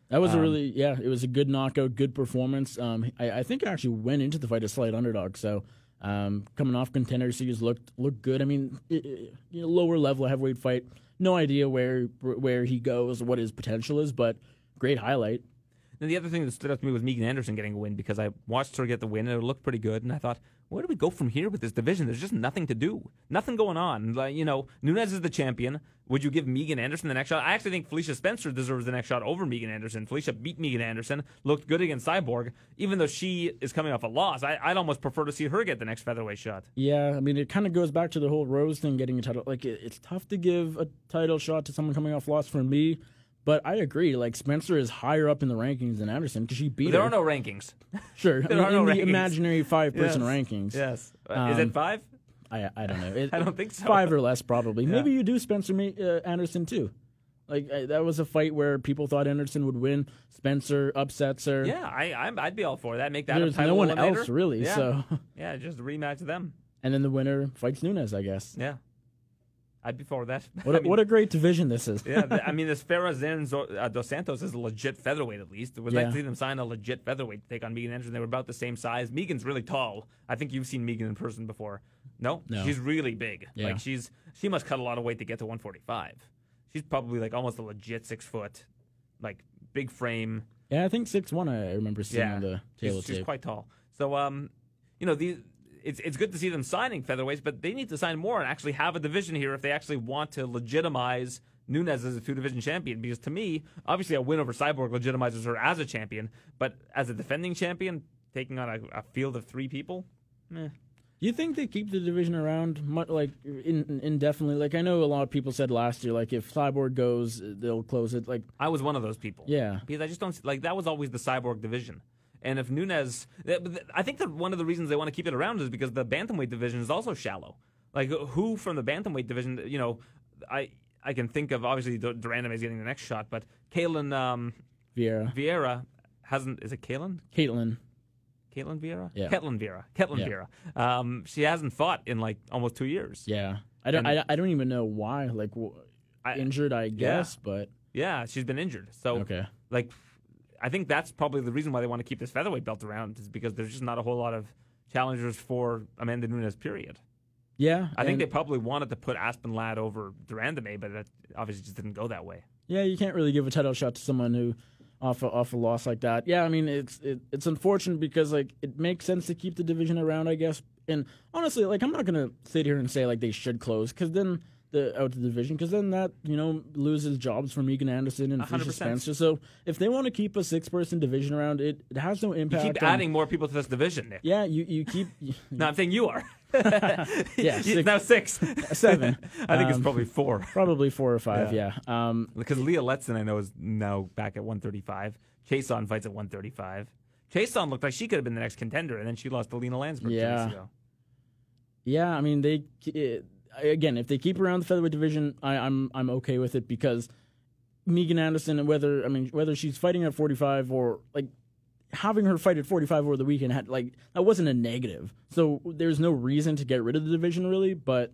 That was a Um, really yeah. It was a good knockout, good performance. Um, I, I think I actually went into the fight a slight underdog. So um, coming off contender series looked looked good. I mean, i i- you know, lower level heavyweight fight. No idea where where he goes, what his potential is, but great highlight. And the other thing that stood out to me was Megan Anderson getting a win because I watched her get the win and it looked pretty good. And I thought, where do we go from here with this division? There's just nothing to do, nothing going on. Like you know, Nunes is the champion. Would you give Megan Anderson the next shot? I actually think Felicia Spencer deserves the next shot over Megan Anderson. Felicia beat Megan Anderson, looked good against Cyborg, even though she is coming off a loss. I, I'd almost prefer to see her get the next featherweight shot. Yeah, I mean, it kind of goes back to the whole Rose thing, getting a title. Like, it, it's tough to give a title shot to someone coming off loss for me. But I agree. Like Spencer is higher up in the rankings than Anderson because she beat There her. are no rankings. sure, there in, are no in the rankings. imaginary five-person Yes. rankings. Yes, Uh, is Um, it five? I I don't know. It- I don't think so. Five or less, probably. Maybe you do Spencer uh, Anderson too. Like uh, that was a fight where people thought Anderson would win. Spencer upsets her. Yeah, I, I'm, I'd be all for that. Make that There's a title no one eliminator. else really. Yeah. So, yeah, just rematch them. and then the winner fights Nunes. I guess. Yeah, I'd be for that. What a, I mean, what a great division this is. yeah, I mean, this Zen Zo- uh, Dos Santos is a legit featherweight at least. It was like Yeah. to see them sign a legit featherweight to take on Megan Anderson. They were about the same size. Megan's really tall. I think you've seen Megan in person before. No, No. she's really big. Yeah. Like she's she must cut a lot of weight to get to 145. She's probably like almost a legit six foot, like big frame. yeah, I think six one. I remember seeing Yeah, on the she's, table she's tape. quite tall. So, um, you know, these it's it's good to see them signing featherweights, but they need to sign more and actually have a division here if they actually want to legitimize Nunes as a two division champion. Because to me, obviously, a win over Cyborg legitimizes her as a champion, but as a defending champion, taking on a, a field of three people, eh. You think they keep the division around like in, indefinitely? Like I know a lot of people said last year, like if Cyborg goes, they'll close it. Like I was one of those people. Yeah. Because I just don't see- like that was always the cyborg division. And if Nunes, I think that one of the reasons they want to keep it around is because the bantamweight division is also shallow. Like who from the bantamweight division, you know, I I can think of obviously Dur- Durandam is getting the next shot, but Kaylin um, Vieira, Vieira hasn't. Is it Kaylin? Caitlin. Caitlin Vieira? Yeah. Ketlin Vieira. Ketlin Yeah. Vieira. Um, she hasn't fought in like almost two years. Yeah, I don't. I, I don't even know why. Like w- I- injured, I guess. But Yeah, she's been injured. So okay. like I think that's probably the reason why they want to keep this featherweight belt around is because there's just not a whole lot of challengers for Amanda Nunes. Period. Yeah, I think they probably wanted to put Aspen Ladd over de Randamie, but that obviously just didn't go that way. Yeah, you can't really give a title shot to someone who off a, off a loss like that. Yeah, I mean it's it, it's unfortunate because like it makes sense to keep the division around, I guess. And honestly, like I'm not gonna sit here and say like they should close because then the out of the division because then that you know loses jobs for Megan Anderson and hundred Felicia. Spencer. So if they want to keep a six person division around, it it has no You impact. keep on- adding more people to this division, Nick. Yeah, you you keep No, I'm saying you are. yeah six, now six. seven. I think it's Um, probably four. probably four or five. Yeah. Um, Because Leah Letson, I know, is now back at 135. Chiasson fights at 135. Chiasson looked like she could have been the next contender, and then she lost to Lina Länsberg two Yeah. weeks ago. Yeah, I mean they it, again if they keep around the featherweight division, I, I'm I'm okay with it because Megan Anderson and whether I mean whether she's fighting at 45 or like having her fight at 45 over the weekend had like that wasn't a negative. So there's no reason to get rid of the division really, but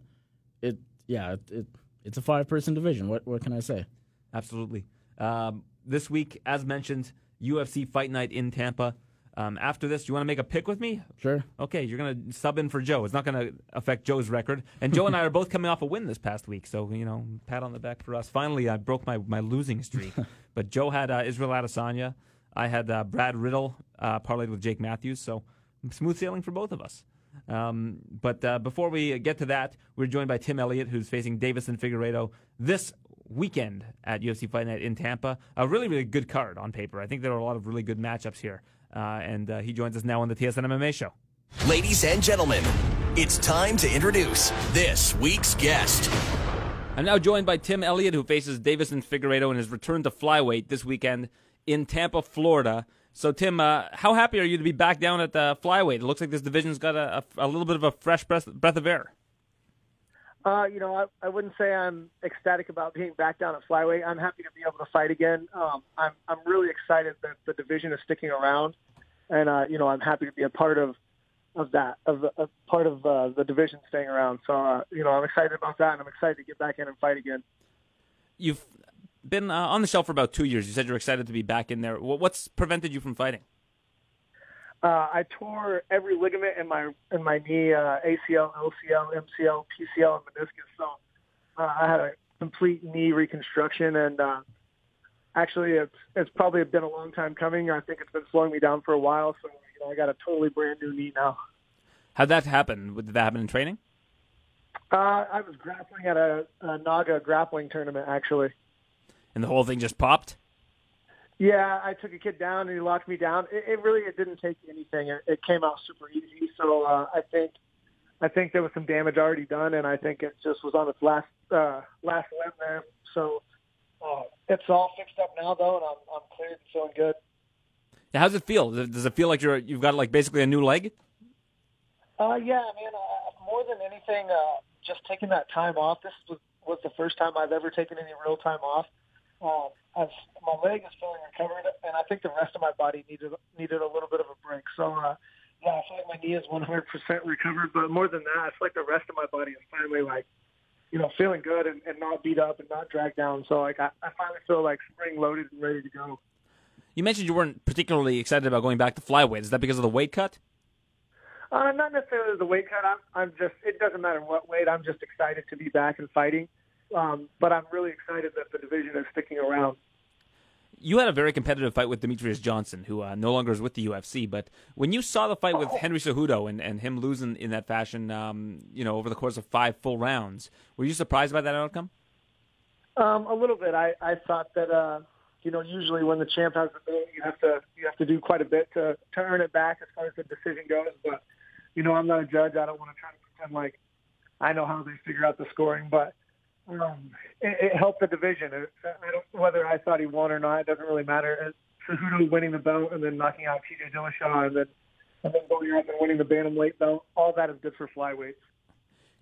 it yeah it, it it's a five person division. What what can I say? Absolutely. Um, this week, as mentioned, UFC Fight Night in Tampa. Um, after this, do you want to make a pick with me? Sure. Okay, you're going to sub in for Joe. It's not going to affect Joe's record. And Joe and I are both coming off a win this past week. So, you know, pat on the back for us. Finally, I broke my, my losing streak. but Joe had uh, Israel Adesanya. I had uh, Brad Riddell uh, parlayed with Jake Matthews. So, smooth sailing for both of us. Um, but uh, before we get to that, we're joined by Tim Elliott, who's facing Deiveson Figueiredo this weekend at UFC Fight Night in Tampa. A really, really good card on paper. I think there are a lot of really good matchups here. Uh, and uh, he joins us now on the TSN MMA show. Ladies and gentlemen, it's time to introduce this week's guest. I'm now joined by Tim Elliott, who faces Deiveson Figueiredo in his return to flyweight this weekend in Tampa, Florida. So, Tim, uh, how happy are you to be back down at the flyweight? It looks like this division's got a, a, a little bit of a fresh breath, breath of air. Uh, you know, I, I wouldn't say I'm ecstatic about being back down at flyweight. I'm happy to be able to fight again. Um, I'm I'm really excited that the division is sticking around, and uh, you know, I'm happy to be a part of of that of a part of uh, the division staying around. So uh, you know, I'm excited about that, and I'm excited to get back in and fight again. You've been uh, on the shelf for about two years. You said you're excited to be back in there. What's prevented you from fighting? Uh, I tore every ligament in my in my knee, uh, ACL, LCL, MCL, PCL, and meniscus. So uh, I had a complete knee reconstruction, and uh, actually, it's it's probably been a long time coming. I think it's been slowing me down for a while. So you know, I got a totally brand new knee now. How'd that happen? Did that happen in training? Uh, I was grappling at a, a Naga grappling tournament, actually. And the whole thing just popped? Yeah, I took a kid down and he locked me down. It, it really it didn't take anything. It, it came out super easy. So uh, I think I think there was some damage already done, and I think it just was on its last uh, last limb there. So uh, it's all fixed up now, though, and I'm I'm cleared and feeling good. Now, How's it feel? Does does it feel like you're you've got like basically a new leg? Uh, yeah, man. Uh, more than anything, uh, just taking that time off. This was was the first time I've ever taken any real time off. Um, I've, my leg is fully recovered, and I think the rest of my body needed needed a little bit of a break. So, uh, yeah, I feel like my knee is 100% recovered. But more than that, I feel like the rest of my body is finally like, you know, feeling good and, and not beat up and not dragged down. So, like, I, I finally feel like spring loaded and ready to go. You mentioned you weren't particularly excited about going back to flyweight. Is that because of the weight cut? Uh, not necessarily the weight cut. I'm, I'm just. It doesn't matter what weight. I'm just excited to be back and fighting. Um, but I'm really excited that the division is sticking around. You had a very competitive fight with Demetrious Johnson, who uh, no longer is with the UFC. But when you saw the fight with Henry Cejudo and, and him losing in that fashion, um, you know, over the course of five full rounds, were you surprised by that outcome? Um, a little bit. I, I thought that uh, you know usually when the champ has the belt, you have to you have to do quite a bit to to earn it back as far as the decision goes. But you know I'm not a judge. I don't want to try to pretend like I know how they figure out the scoring. But um, it, it helped the division. It, I don't whether I thought he won or not. It doesn't really matter. Cejudo winning the belt and then knocking out TJ Dillashaw and then and then going up and winning the bantamweight belt. All that is good for flyweights.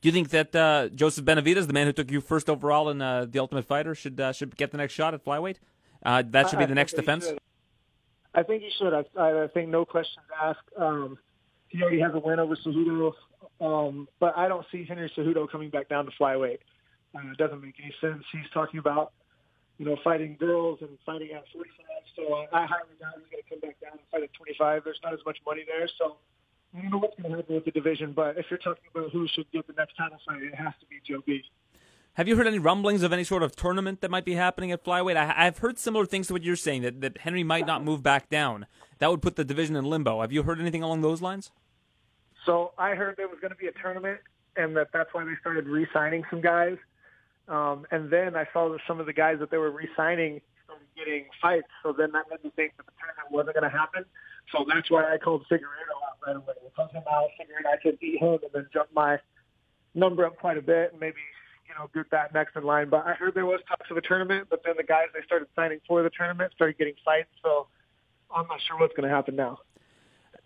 Do you think that uh, Joseph Benavidez, the man who took you first overall in uh, the Ultimate Fighter, should uh, should get the next shot at flyweight? Uh, that should be I the think next defense. should. I think he should. I, I think no questions asked. Um, he already has a win over Cejudo. Um, but I don't see Henry Cejudo coming back down to flyweight. Uh, it doesn't make any sense. He's talking about, you know, fighting girls and fighting at 45. So I, I highly doubt he's going to come back down and fight at 25. There's not as much money there. So I don't know what's going to happen with the division. But if you're talking about who should get the next title fight, it has to be Joe B. Have you heard any rumblings of any sort of tournament that might be happening at flyweight? I, have heard similar things to what you're saying that, that Henry might not move back down. That would put the division in limbo. Have you heard anything along those lines? So I heard there was going to be a tournament, and that that's why they started re-signing some guys. Um, and then I saw that some of the guys that they were re-signing started getting fights. So then that made me think that the tournament wasn't going to happen. So that's why I called Figueiredo out right away. I called him out, figuring I could beat him and then jump my number up quite a bit and maybe you know, get that next in line. But I heard there was talks of a tournament, but then the guys they started signing for the tournament started getting fights. So I'm not sure what's going to happen now.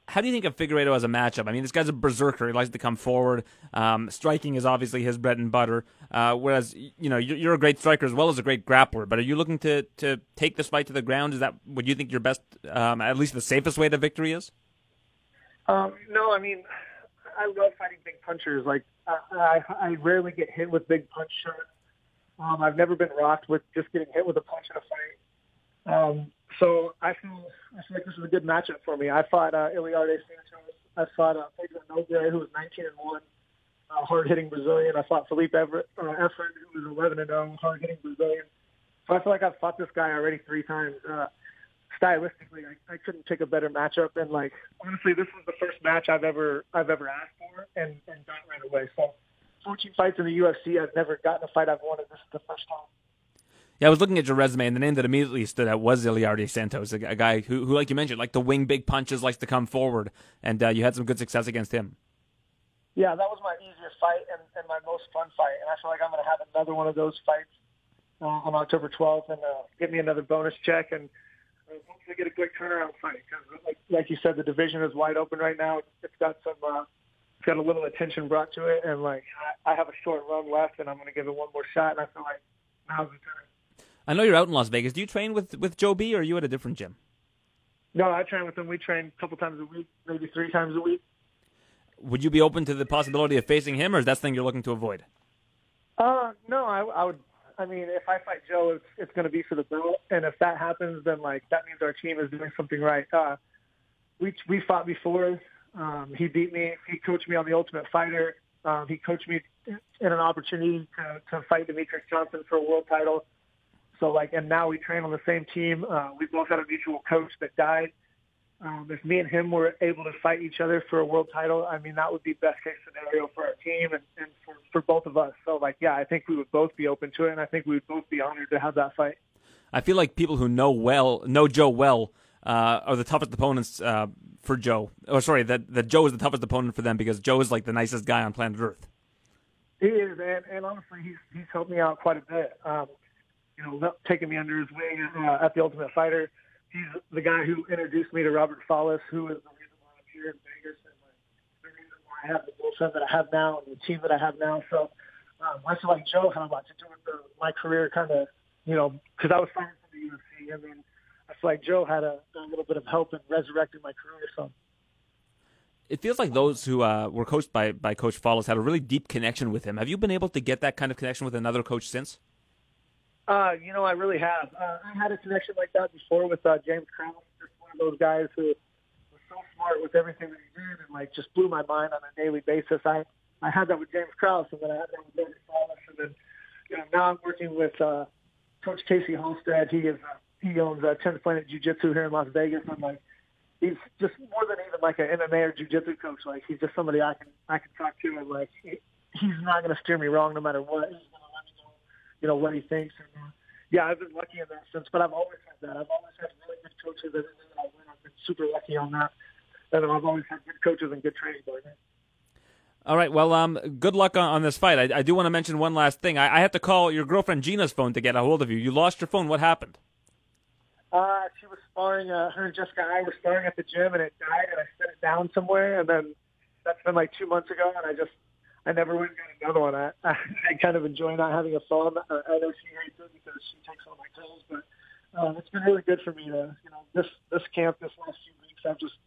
How do you think of Figueiredo as a matchup? I mean, this guy's a berserker. He likes to come forward. Um, striking is obviously his bread and butter. Uh, whereas, you know, you're, you're, a great striker as well as a great grappler. But are you looking to to take this fight to the ground? Is that what you think your best, um, at least the safest way to victory is? Um, no, I mean, I love fighting big punchers. Like I, I, I rarely get hit with big punch shots. Um, I've never been rocked with just getting hit with a punch in a fight. Um, so I feel I feel like this is a good matchup for me. I fought uh, Iliardi Santos. I fought uh, Pedro Nogueira, who was 19 and one, uh, hard hitting Brazilian. I fought Felipe Everett, uh, Efford, who was 11 and 0, hard hitting Brazilian. So I feel like I've fought this guy already three times. Uh, stylistically, I, I couldn't pick a better matchup. And like honestly, this was the first match I've ever I've ever asked for and and got right away. So 14 fights in the UFC, I've never gotten a fight I've wanted. This is the first time. Yeah, I was looking at your resume, and the name that immediately stood out was Iliardi Santos, a, guy who, who, like you mentioned, like to wing big punches, likes to come forward, and uh, you had some good success against him. Yeah, that was my easiest fight and, and my most fun fight, and I feel like I'm going to have another one of those fights uh, on October 12th, and uh, give me another bonus check, and hopefully get a quick turnaround fight. Because, like, like you said, the division is wide open right now. It's got some, uh, it's got a little attention brought to it, and like I, I have a short run left, and I'm going to give it one more shot. And I feel like now's the time. I know you're out in Las Vegas. Do you train with with Joe B, or are you at a different gym? No, I train with him. We train a couple times a week, maybe three times a week. Would you be open to the possibility of facing him, or is that something you're looking to avoid? Uh, no, I, I would I mean, if I fight Joe, it's it's going to be for the belt, and if that happens, then like that means our team is doing something right. Uh, we we fought before. Um, he beat me. He coached me on the Ultimate Fighter. Um, he coached me in an opportunity to, to fight Demetrious Johnson for a world title. So like, and now we train on the same team. Uh, we both had a mutual coach that died. Um, if me and him were able to fight each other for a world title, I mean, that would be best case scenario for our team and, and for, for both of us. So, like, yeah, I think we would both be open to it, and I think we would both be honored to have that fight. I feel like people who know well, know Joe well, uh, are the toughest opponents uh, for Joe. Or sorry, that that Joe is the toughest opponent for them because Joe is like the nicest guy on planet Earth. He is, and, and honestly, he's he's helped me out quite a bit. Um, you know, taking me under his wing uh, at the Ultimate Fighter he's the guy who introduced me to Robert Follis, who is the reason why I'm here in Vegas and like, the reason why I have the bullpen that I have now and the team that I have now. So um, I feel like Joe had a lot to do with the, my career, kind of, you know, because I was fighting for the UFC, and then I feel like Joe had a, a little bit of help in resurrecting my career. So it feels like those who uh, were coached by by Coach Follis had a really deep connection with him. Have you been able to get that kind of connection with another coach since? Uh, you know, I really have. Uh, I had a connection like that before with uh, James Krause, just one of those guys who was so smart with everything that he did and like just blew my mind on a daily basis. I I had that with James Krause, and then I had that with David Follis, and then you know now I'm working with uh, Coach Casey Holstead. He is uh, he owns uh, 10th Planet Jiu Jitsu here in Las Vegas. I'm like he's just more than even like an MMA or jiu-jitsu coach. Like he's just somebody I can I can talk to, and like he, he's not going to steer me wrong no matter what. He's going to let me know you know, what he thinks. And, uh, yeah, I've been lucky in that sense, but I've always had that. I've always had really good coaches. Everything that I I've been super lucky on that. And I've always had good coaches and good training partners. All right. Well, um, good luck on, on this fight. I, I, do want to mention one last thing. I, I have to call your girlfriend Gina's phone to get a hold of you. You lost your phone. What happened? Uh, she was sparring. Uh, her and Jessica and I were sparring at the gym, and it died. And I set it down somewhere, and then that's been like two months ago, and I just I never and got another one. I, I, I kind of enjoy not having a phone. I, I know she hates it because she takes all my calls, but um, it's been really good for me to, you know, this this camp, this last few weeks, I've just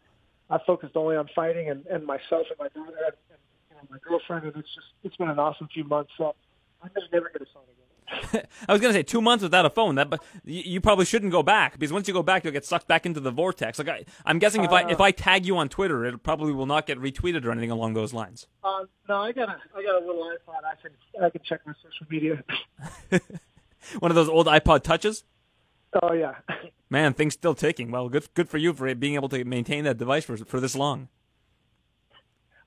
I focused only on fighting and, and myself and my daughter and, and you know, my girlfriend, and it's just it's been an awesome few months. So I'm just never going to sign again. I was gonna say two months without a phone. That, but you, you, probably shouldn't go back because once you go back, you'll get sucked back into the vortex. Like I, am guessing if uh, I if I tag you on Twitter, it probably will not get retweeted or anything along those lines. Uh, no, I got a I got a little iPod. I can I can check my social media. One of those old iPod touches. Oh yeah. Man, things still ticking. Well, good good for you for being able to maintain that device for for this long.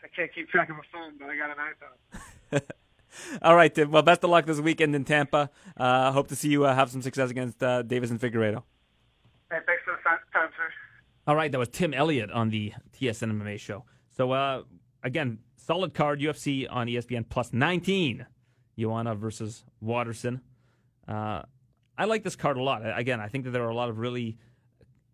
I can't keep track of a phone, but I got an iPhone. All right, Tim. Well, best of luck this weekend in Tampa. Uh, hope to see you uh, have some success against uh, Deiveson Figueiredo. Hey, thanks for the time, sir. All right, that was Tim Elliott on the TSN MMA show. So, uh, again, solid card UFC on ESPN plus 19. Joanna versus Waterson. Uh, I like this card a lot. Again, I think that there are a lot of really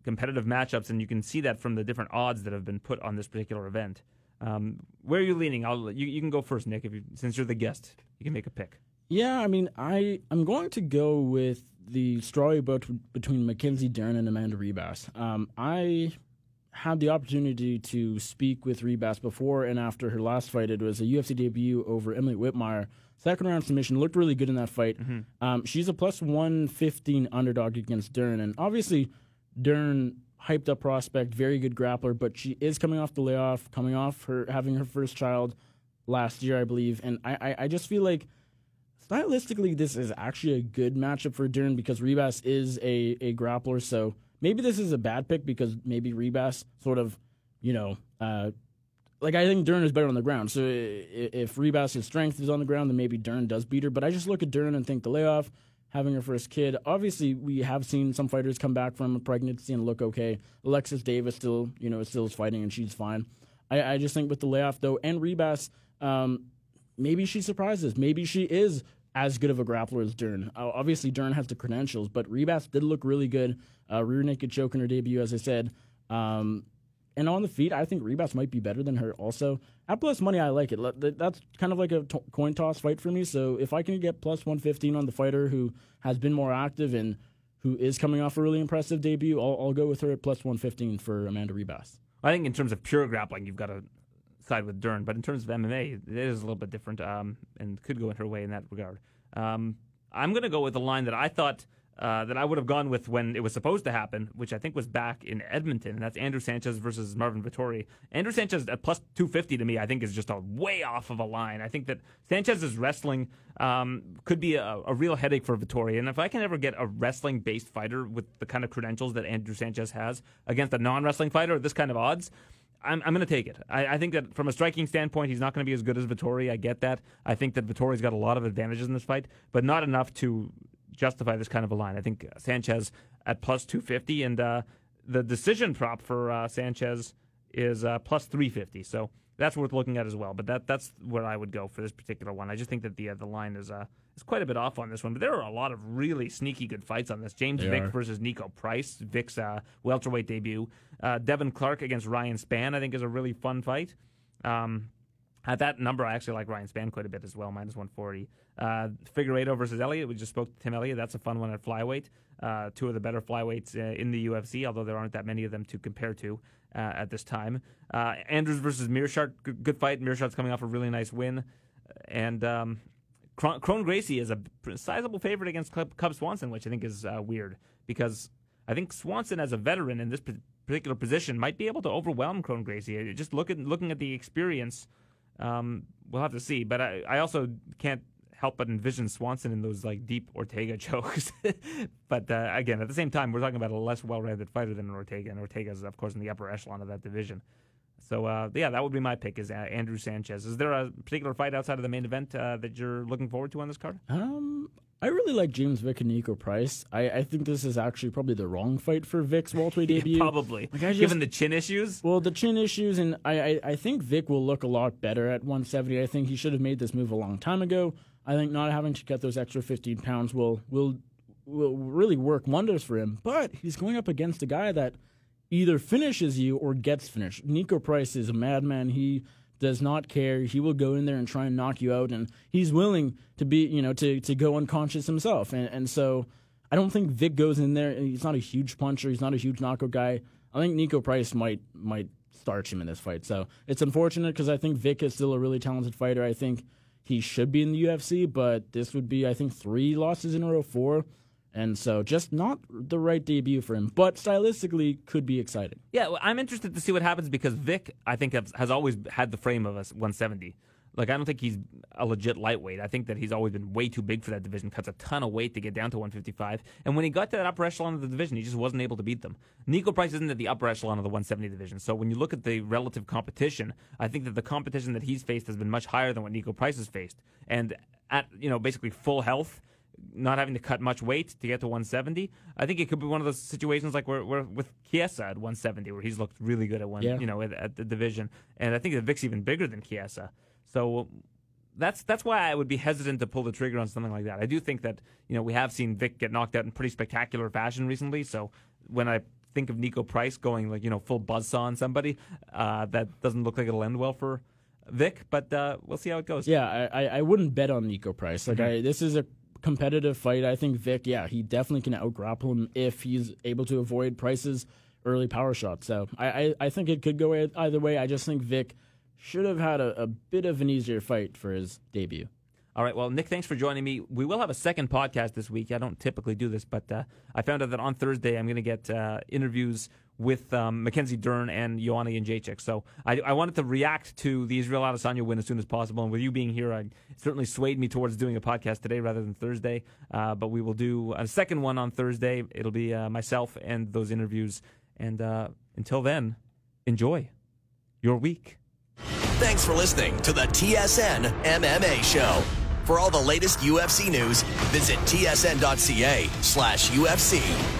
competitive matchups, and you can see that from the different odds that have been put on this particular event. Um, where are you leaning? I'll you, you can go first, Nick. If you, since you're the guest, you can make a pick. Yeah, I mean, I I'm going to go with the story bout between Mackenzie Dern and Amanda Ribas. Um, I had the opportunity to speak with Ribas before and after her last fight. It was a UFC debut over Emily Whitmire Second round submission looked really good in that fight. Mm-hmm. Um, she's a plus 115 underdog against Dern. And obviously, Dern, hyped up prospect, very good grappler, but she is coming off the layoff, coming off her having her first child last year, I believe. And I, I, I just feel like stylistically, this is actually a good matchup for Dern because Ribas is a, a grappler. So maybe this is a bad pick because maybe Ribas sort of, you know, uh, like I think Dern is better on the ground. So if Ribas' strength is on the ground, then maybe Dern does beat her. But I just look at Dern and think the layoff, having her first kid. Obviously, we have seen some fighters come back from a pregnancy and look okay. Alexis Davis still, you know, still is fighting and she's fine. I, I just think with the layoff though, and Ribas, um, maybe she surprises. Maybe she is as good of a grappler as Dern. Uh, obviously, Dern has the credentials, but Ribas did look really good. Uh, rear naked choke in her debut, as I said. Um, and on the feet, I think Ribas might be better than her also. At plus money, I like it. That's kind of like a t- coin toss fight for me. So if I can get plus 115 on the fighter who has been more active and who is coming off a really impressive debut, I'll, I'll go with her at plus 115 for Amanda Ribas. I think in terms of pure grappling, you've got to side with Dern. But in terms of MMA, it is a little bit different um, and could go in her way in that regard. Um, I'm going to go with the line that I thought – uh, that I would have gone with when it was supposed to happen, which I think was back in Edmonton, and that's Andrew Sanchez versus Marvin Vettori. Andrew Sanchez at plus 250 to me, I think, is just a way off of a line. I think that Sanchez's wrestling um, could be a, a, real headache for Vettori, and if I can ever get a wrestling based fighter with the kind of credentials that Andrew Sanchez has against a non wrestling fighter at this kind of odds, I'm, I'm going to take it. I, I, think that from a striking standpoint, he's not going to be as good as Vettori. I get that. I think that Vettori's got a lot of advantages in this fight, but not enough to justify this kind of a line. I think Sanchez at plus 250, and uh, the decision prop for uh, Sanchez is uh, plus 350. So that's worth looking at as well. But that that's where I would go for this particular one. I just think that the uh, the line is uh, is quite a bit off on this one. But there are a lot of really sneaky good fights on this. James they Vick are. versus Niko Price, Vick's uh, welterweight debut. Devin Clark against Ryan Spann, I think, is a really fun fight. Um, at that number, I actually like Ryan Spann quite a bit as well, minus 140. Uh, Figueiredo versus Elliott. We just spoke to Tim Elliott. That's a fun one at flyweight. Uh, two of the better flyweights uh, in the UFC, although there aren't that many of them to compare to uh, at this time. Uh, Andrews versus Meerschaert. Good, good fight. Meerschaert's coming off a really nice win. And um, Kron Gracie is a sizable favorite against Cub Swanson, which I think is uh, weird because I think Swanson, as a veteran in this particular position, might be able to overwhelm Kron Gracie. Just look at, looking at the experience, um, we'll have to see. But I, I also can't help but envision Swanson in those like deep Ortega chokes. but uh, again, at the same time, we're talking about a less well-rounded fighter than Ortega, and Ortega is, of course, in the upper echelon of that division. So uh, yeah, that would be my pick is uh, Andrew Sanchez. Is there a particular fight outside of the main event uh, that you're looking forward to on this card? Um, I really like James Vick and Niko Price. I, I think this is actually probably the wrong fight for Vick's welterweight debut. yeah, probably, like just, given the chin issues. Well, the chin issues, and I, I, I think Vick will look a lot better at 170. I think he should have made this move a long time ago. I think not having to cut those extra 15 pounds will will will really work wonders for him. But he's going up against a guy that either finishes you or gets finished. Niko Price is a madman. He does not care. He will go in there and try and knock you out, and he's willing to be, you know, to to go unconscious himself. And and so I don't think Vick goes in there. He's not a huge puncher. He's not a huge knockout guy. I think Niko Price might might starch him in this fight. So it's unfortunate because I think Vick is still a really talented fighter. I think he should be in the UFC, but this would be I think three losses in a row, four. And so just not the right debut for him, but stylistically could be exciting. Yeah, well, I'm interested to see what happens because Vick, I think, has, has always had the frame of a 170. Like I don't think he's a legit lightweight. I think that he's always been way too big for that division. Cuts a ton of weight to get down to 155. And when he got to that upper echelon of the division, he just wasn't able to beat them. Niko Price isn't at the upper echelon of the 170 division. So when you look at the relative competition, I think that the competition that he's faced has been much higher than what Niko Price has faced. And at you know basically full health, not having to cut much weight to get to 170. I think it could be one of those situations like where, where with Chiesa at 170, where he's looked really good at one, yeah. you know, at, at, the division. And I think that Vick's even bigger than Chiesa. So that's that's why I would be hesitant to pull the trigger on something like that. I do think that you know we have seen Vick get knocked out in pretty spectacular fashion recently. So when I think of Niko Price going like you know full buzzsaw on somebody, uh, that doesn't look like it'll end well for Vick. But uh, we'll see how it goes. Yeah, I, I wouldn't bet on Niko Price. Like mm-hmm. I, this is a competitive fight. I think Vick, yeah, he definitely can outgrapple him if he's able to avoid Price's early power shots. So I, I, I think it could go either way. I just think Vick should have had a, a bit of an easier fight for his debut. All right. Well, Nick, thanks for joining me. We will have a second podcast this week. I don't typically do this, but uh, I found out that on Thursday I'm going to get uh, interviews with um, Mackenzie Dern and Joanna Jędrzejczyk. So I, I, wanted to react to the Israel Adesanya win as soon as possible. And with you being here, I certainly swayed me towards doing a podcast today rather than Thursday. Uh, but we will do a second one on Thursday. It'll be uh, myself and those interviews. And uh, until then, enjoy your week. Thanks for listening to the TSN MMA Show. For all the latest UFC news, visit tsn.ca slash UFC.